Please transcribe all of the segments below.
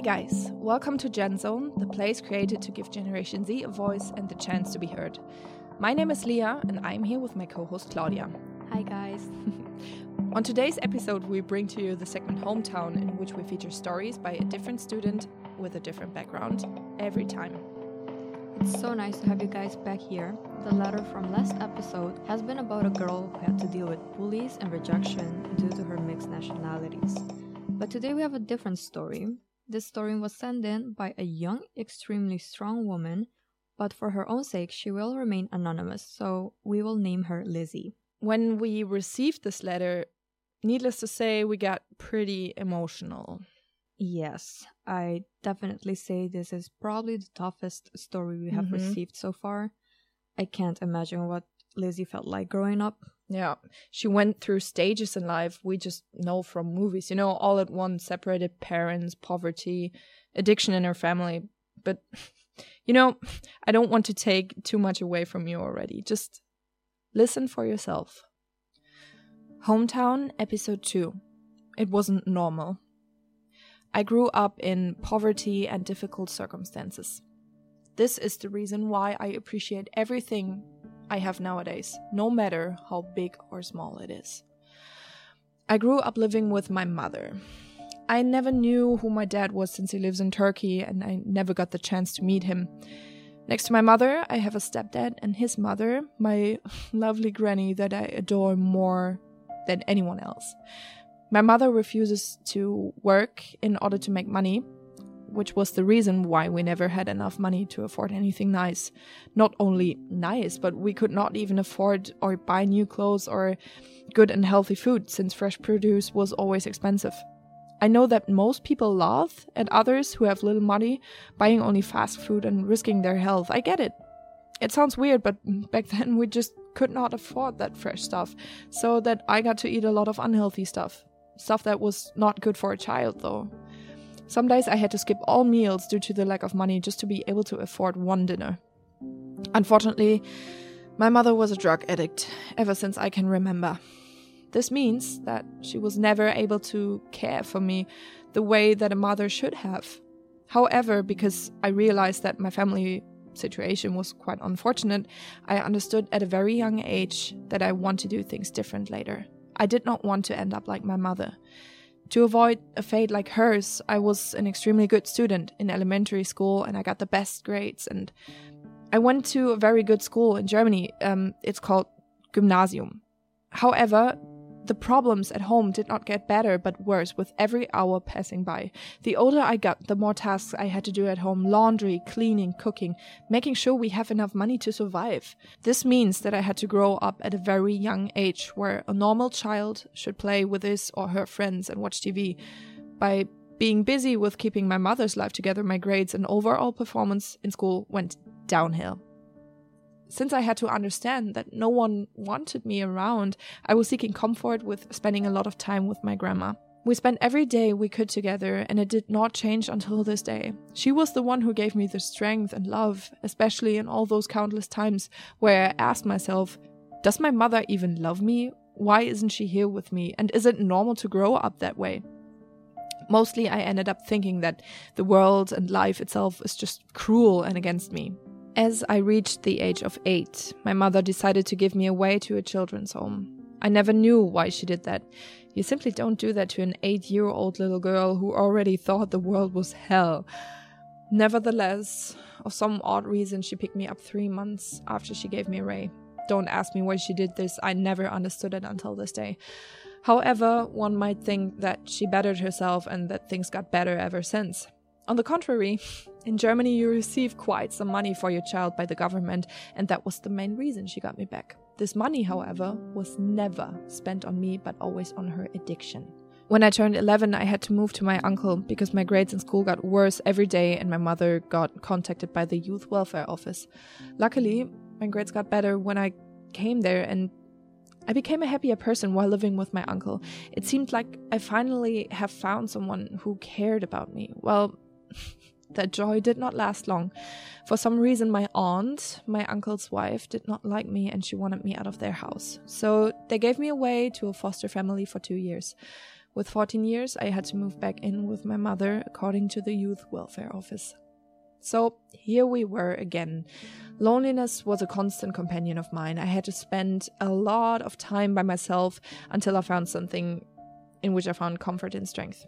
Hi, guys. Welcome to Gen Zone, the place created to give Generation Z a voice and the chance to be heard. My name is Leah, and I'm here with my co host Claudia. Hi, guys. On today's episode, we bring to you the segment Hometown, in which we feature stories by a different student with a different background every time. It's so nice to have you guys back here. The letter from last episode has been about a girl who had to deal with bullies and rejection due to her mixed nationalities. But today we have a different story. This story was sent in by a young, extremely strong woman, but for her own sake, she will remain anonymous, so we will name her Lizzie. When we received this letter, needless to say, we got pretty emotional. Yes, I definitely say this is probably the toughest story we have Mhm. received so far. I can't imagine what Lizzie felt like growing up. Yeah, she went through stages in life we just know from movies, you know, all at once separated parents, poverty, addiction in her family. But, you know, I don't want to take too much away from you already. Just listen for yourself. Hometown, episode 2. It wasn't normal. I grew up in poverty and difficult circumstances. This is the reason why I appreciate everything I have nowadays, no matter how big or small it is. I grew up living with my mother. I never knew who my dad was since he lives in Turkey, and I never got the chance to meet him. Next to my mother, I have a stepdad and his mother, my lovely granny that I adore more than anyone else. My mother refuses to work in order to make money, which was the reason why we never had enough money to afford anything nice. Not only nice, but we could not even afford or buy new clothes or good and healthy food since fresh produce was always expensive. I know that most people laugh at others who have little money buying only fast food and risking their health. I get it. It sounds weird, but back then we just could not afford that fresh stuff, so that I got to eat a lot of unhealthy stuff. Stuff that was not good for a child, though. Some days I had to skip all meals due to the lack of money just to be able to afford one dinner. Unfortunately, my mother was a drug addict ever since I can remember. This means that she was never able to care for me the way that a mother should have. However, because I realized that my family situation was quite unfortunate, I understood at a very young age that I want to do things different later. I did not want to end up like my mother. To avoid a fate like hers, I was an extremely good student in elementary school and I got the best grades. And I went to a very good school in Germany. Um, it's called Gymnasium. However, the problems at home did not get better but worse with every hour passing by. The older I got, the more tasks I had to do at home laundry, cleaning, cooking, making sure we have enough money to survive. This means that I had to grow up at a very young age where a normal child should play with his or her friends and watch TV. By being busy with keeping my mother's life together, my grades and overall performance in school went downhill since I had to understand that no one wanted me around, I was seeking comfort with spending a lot of time with my grandma. We spent every day we could together, and it did not change until this day. She was the one who gave me the strength and love, especially in all those countless times where I asked myself, Does my mother even love me? Why isn't she here with me? And is it normal to grow up that way? Mostly, I ended up thinking that the world and life itself is just cruel and against me. As I reached the age of eight, my mother decided to give me away to a children's home. I never knew why she did that. You simply don't do that to an eight year old little girl who already thought the world was hell. Nevertheless, of some odd reason, she picked me up three months after she gave me away. Don't ask me why she did this, I never understood it until this day. However, one might think that she bettered herself and that things got better ever since. On the contrary, in Germany, you receive quite some money for your child by the government, and that was the main reason she got me back. This money, however, was never spent on me, but always on her addiction. When I turned 11, I had to move to my uncle because my grades in school got worse every day and my mother got contacted by the youth welfare office. Luckily, my grades got better when I came there and I became a happier person while living with my uncle. It seemed like I finally have found someone who cared about me. Well, that joy did not last long. For some reason, my aunt, my uncle's wife, did not like me and she wanted me out of their house. So they gave me away to a foster family for two years. With 14 years, I had to move back in with my mother, according to the youth welfare office. So here we were again. Loneliness was a constant companion of mine. I had to spend a lot of time by myself until I found something in which I found comfort and strength.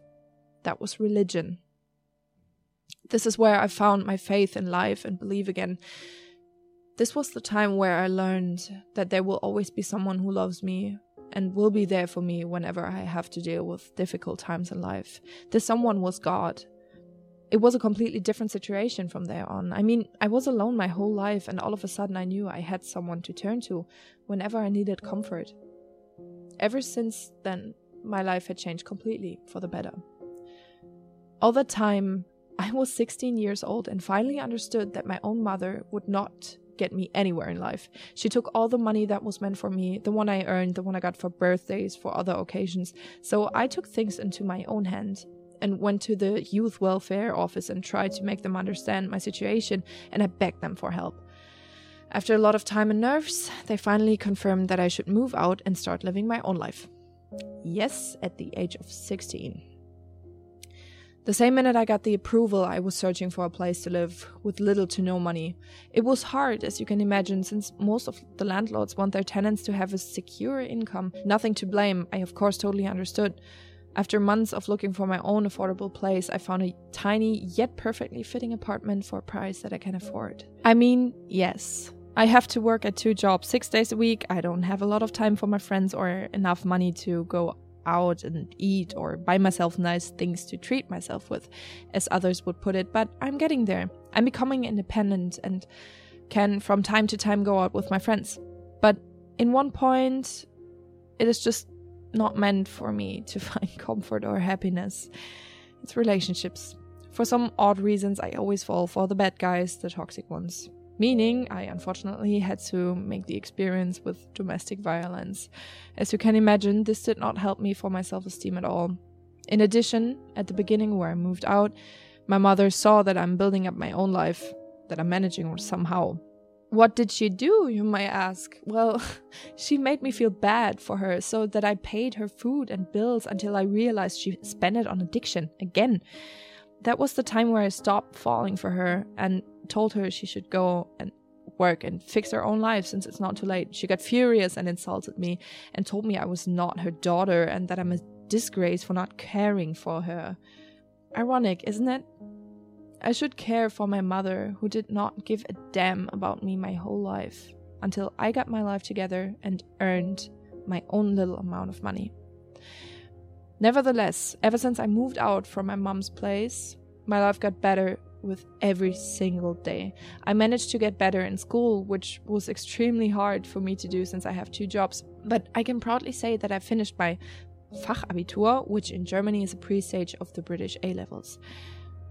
That was religion. This is where I found my faith in life and believe again. This was the time where I learned that there will always be someone who loves me and will be there for me whenever I have to deal with difficult times in life. This someone was God. It was a completely different situation from there on. I mean, I was alone my whole life, and all of a sudden I knew I had someone to turn to whenever I needed comfort. Ever since then, my life had changed completely for the better. All that time, I was 16 years old and finally understood that my own mother would not get me anywhere in life. She took all the money that was meant for me, the one I earned, the one I got for birthdays, for other occasions. So I took things into my own hands and went to the youth welfare office and tried to make them understand my situation and I begged them for help. After a lot of time and nerves, they finally confirmed that I should move out and start living my own life. Yes, at the age of 16. The same minute I got the approval, I was searching for a place to live with little to no money. It was hard, as you can imagine, since most of the landlords want their tenants to have a secure income. Nothing to blame, I of course totally understood. After months of looking for my own affordable place, I found a tiny yet perfectly fitting apartment for a price that I can afford. I mean, yes, I have to work at two jobs six days a week. I don't have a lot of time for my friends or enough money to go out and eat or buy myself nice things to treat myself with, as others would put it, but I'm getting there. I'm becoming independent and can from time to time go out with my friends. But in one point, it is just not meant for me to find comfort or happiness. It's relationships. For some odd reasons, I always fall for the bad guys, the toxic ones meaning I unfortunately had to make the experience with domestic violence. As you can imagine, this did not help me for my self esteem at all. In addition, at the beginning where I moved out, my mother saw that I'm building up my own life, that I'm managing somehow. What did she do, you might ask? Well, she made me feel bad for her so that I paid her food and bills until I realized she spent it on addiction again. That was the time where I stopped falling for her and told her she should go and work and fix her own life since it's not too late. She got furious and insulted me and told me I was not her daughter and that I'm a disgrace for not caring for her. Ironic, isn't it? I should care for my mother, who did not give a damn about me my whole life until I got my life together and earned my own little amount of money. Nevertheless, ever since I moved out from my mom's place, my life got better with every single day. I managed to get better in school, which was extremely hard for me to do since I have two jobs. But I can proudly say that I finished my Fachabitur, which in Germany is a pre stage of the British A levels.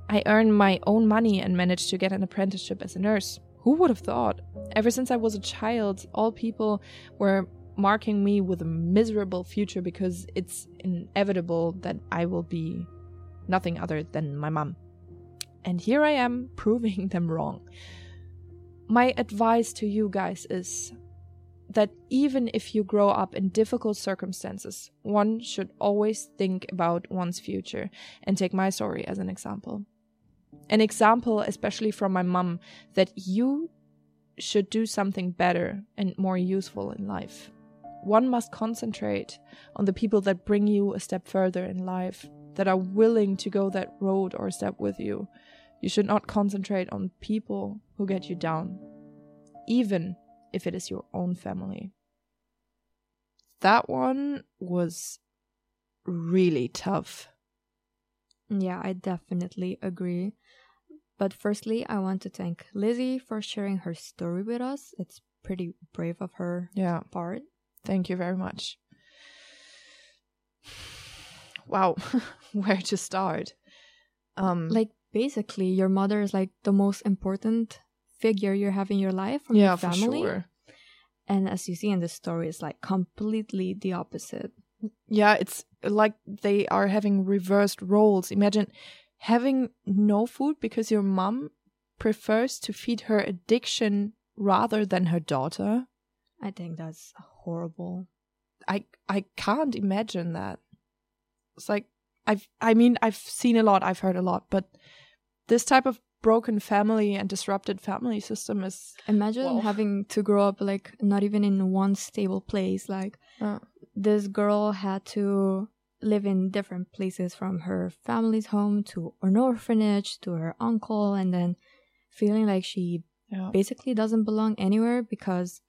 I earned my own money and managed to get an apprenticeship as a nurse. Who would have thought? Ever since I was a child, all people were marking me with a miserable future because it's inevitable that I will be nothing other than my mom. And here I am proving them wrong. My advice to you guys is that even if you grow up in difficult circumstances, one should always think about one's future and take my story as an example. An example, especially from my mom, that you should do something better and more useful in life. One must concentrate on the people that bring you a step further in life, that are willing to go that road or step with you, you should not concentrate on people who get you down, even if it is your own family. That one was really tough. Yeah, I definitely agree. But firstly, I want to thank Lizzie for sharing her story with us. It's pretty brave of her yeah. part. Thank you very much. Wow, where to start? Um like basically your mother is like the most important figure you have in your life from yeah, your family. For sure. And as you see in the story, it's like completely the opposite. Yeah, it's like they are having reversed roles. Imagine having no food because your mom prefers to feed her addiction rather than her daughter. I think that's horrible. I I can't imagine that. It's like I've I mean I've seen a lot, I've heard a lot, but this type of broken family and disrupted family system is Imagine Whoa. having to grow up like not even in one stable place. Like uh, this girl had to live in different places from her family's home to an orphanage to her uncle and then feeling like she yeah. basically doesn't belong anywhere because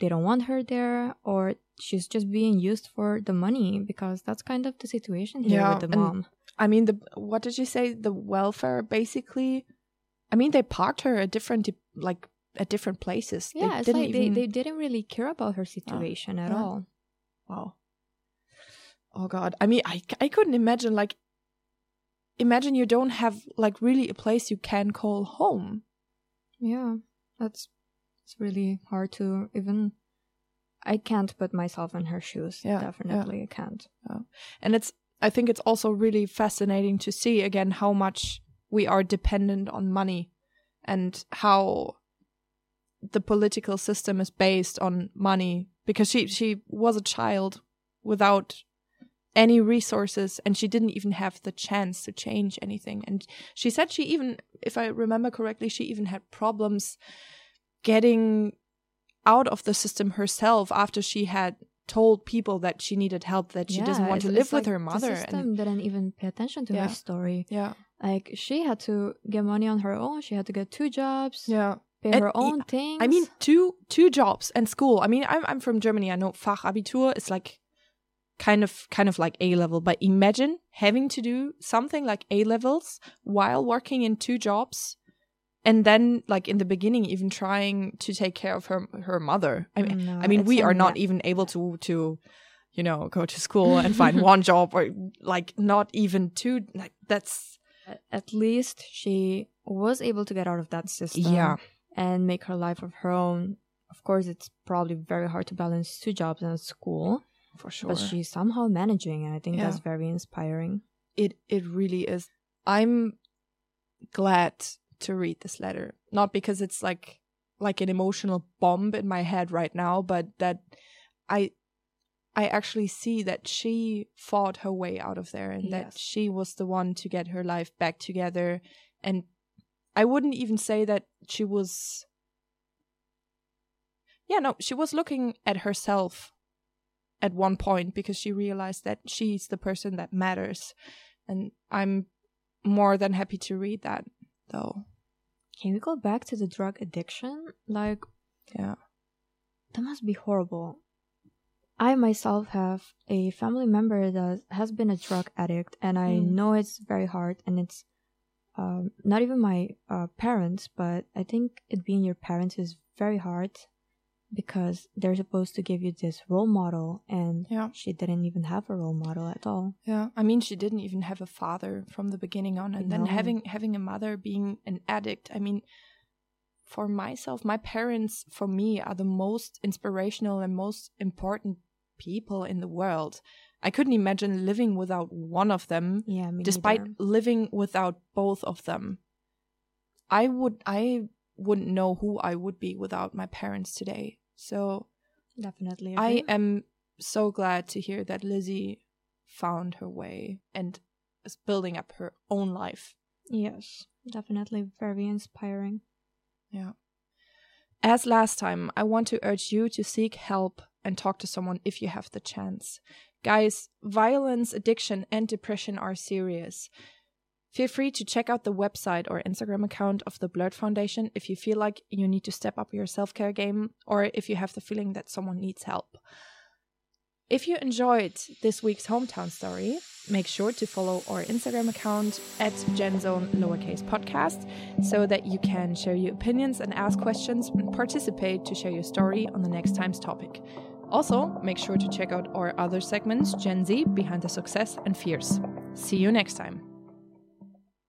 they don't want her there or she's just being used for the money because that's kind of the situation here Yeah, with the mom. I mean the what did you say? The welfare basically I mean they parked her at different like at different places. Yeah, they it's didn't like even they, they didn't really care about her situation at oh, yeah. all. Wow. Oh god. I mean I I couldn't imagine like imagine you don't have like really a place you can call home. Yeah, that's it's really hard to even. I can't put myself in her shoes. Yeah, definitely, I can't. And it's I think it's also really fascinating to see again how much we are dependent on money and how the political system is based on money because she she was a child without any resources and she didn't even have the chance to change anything and she said she even if i remember correctly she even had problems getting out of the system herself after she had told people that she needed help that she doesn't want to live with like her mother The system didn't even pay attention to Yeah. her story. yeah Like she had to get money on her own. She had to get two jobs, yeah pay And her own things. I mean, two two jobs and school. I mean, I'm I'm from Germany. I know Fachabitur is like kind of kind of like A level, but imagine having to do something like A levels while working in two jobs, and then like in the beginning even trying to take care of her her mother. I mean, No, I mean, we are not even able to to you know go to school and find one job or like not even two. Like that's At least she was able to get out of that system. Yeah. and make her life of her own. Of course, it's probably very hard to balance two jobs and school, for sure. but she's somehow managing, and I think Yeah. that's very inspiring. it it really is i'm glad to read this letter. Not because it's like like an emotional bomb in my head right now but that i i actually see that she fought her way out of there and that she was the one to get her life back together. And i wouldn't even say that she was yeah no she was looking at herself at one point because she realized that she's the person that matters. And i'm more than happy to read that though Can we go back to the drug addiction? Like, yeah that must be horrible. I myself have a family member that has been a drug addict, and I Mm. know it's very hard, and it's um, not even my uh, parents, but I think it being your parents is very hard because they're supposed to give you this role model, and Yeah. she didn't even have a role model at all. yeah i mean she didn't even have a father from the beginning on and then having having a mother being an addict i mean for myself my parents for me are the most inspirational and most important people in the world i couldn't imagine living without one of them Yeah, me despite neither. living without both of them i would i wouldn't know who i would be without my parents today. So definitely. i am so glad to hear that lizzie found her way and is building up her own life. Yes, definitely very inspiring. yeah. As last time i want to urge you to seek help and talk to someone if you have the chance. Guys violence addiction and depression are serious Feel free to check out the website or Instagram account of the Blurt Foundation if you feel like you need to step up your self care game or if you have the feeling that someone needs help. If you enjoyed this week's hometown story, make sure to follow our Instagram account at genzone lowercase podcast so that you can share your opinions and ask questions and participate to share your story on the next time's topic. Also, make sure to check out our other segments, Gen Z, Behind the Success, and Fears. See you next time.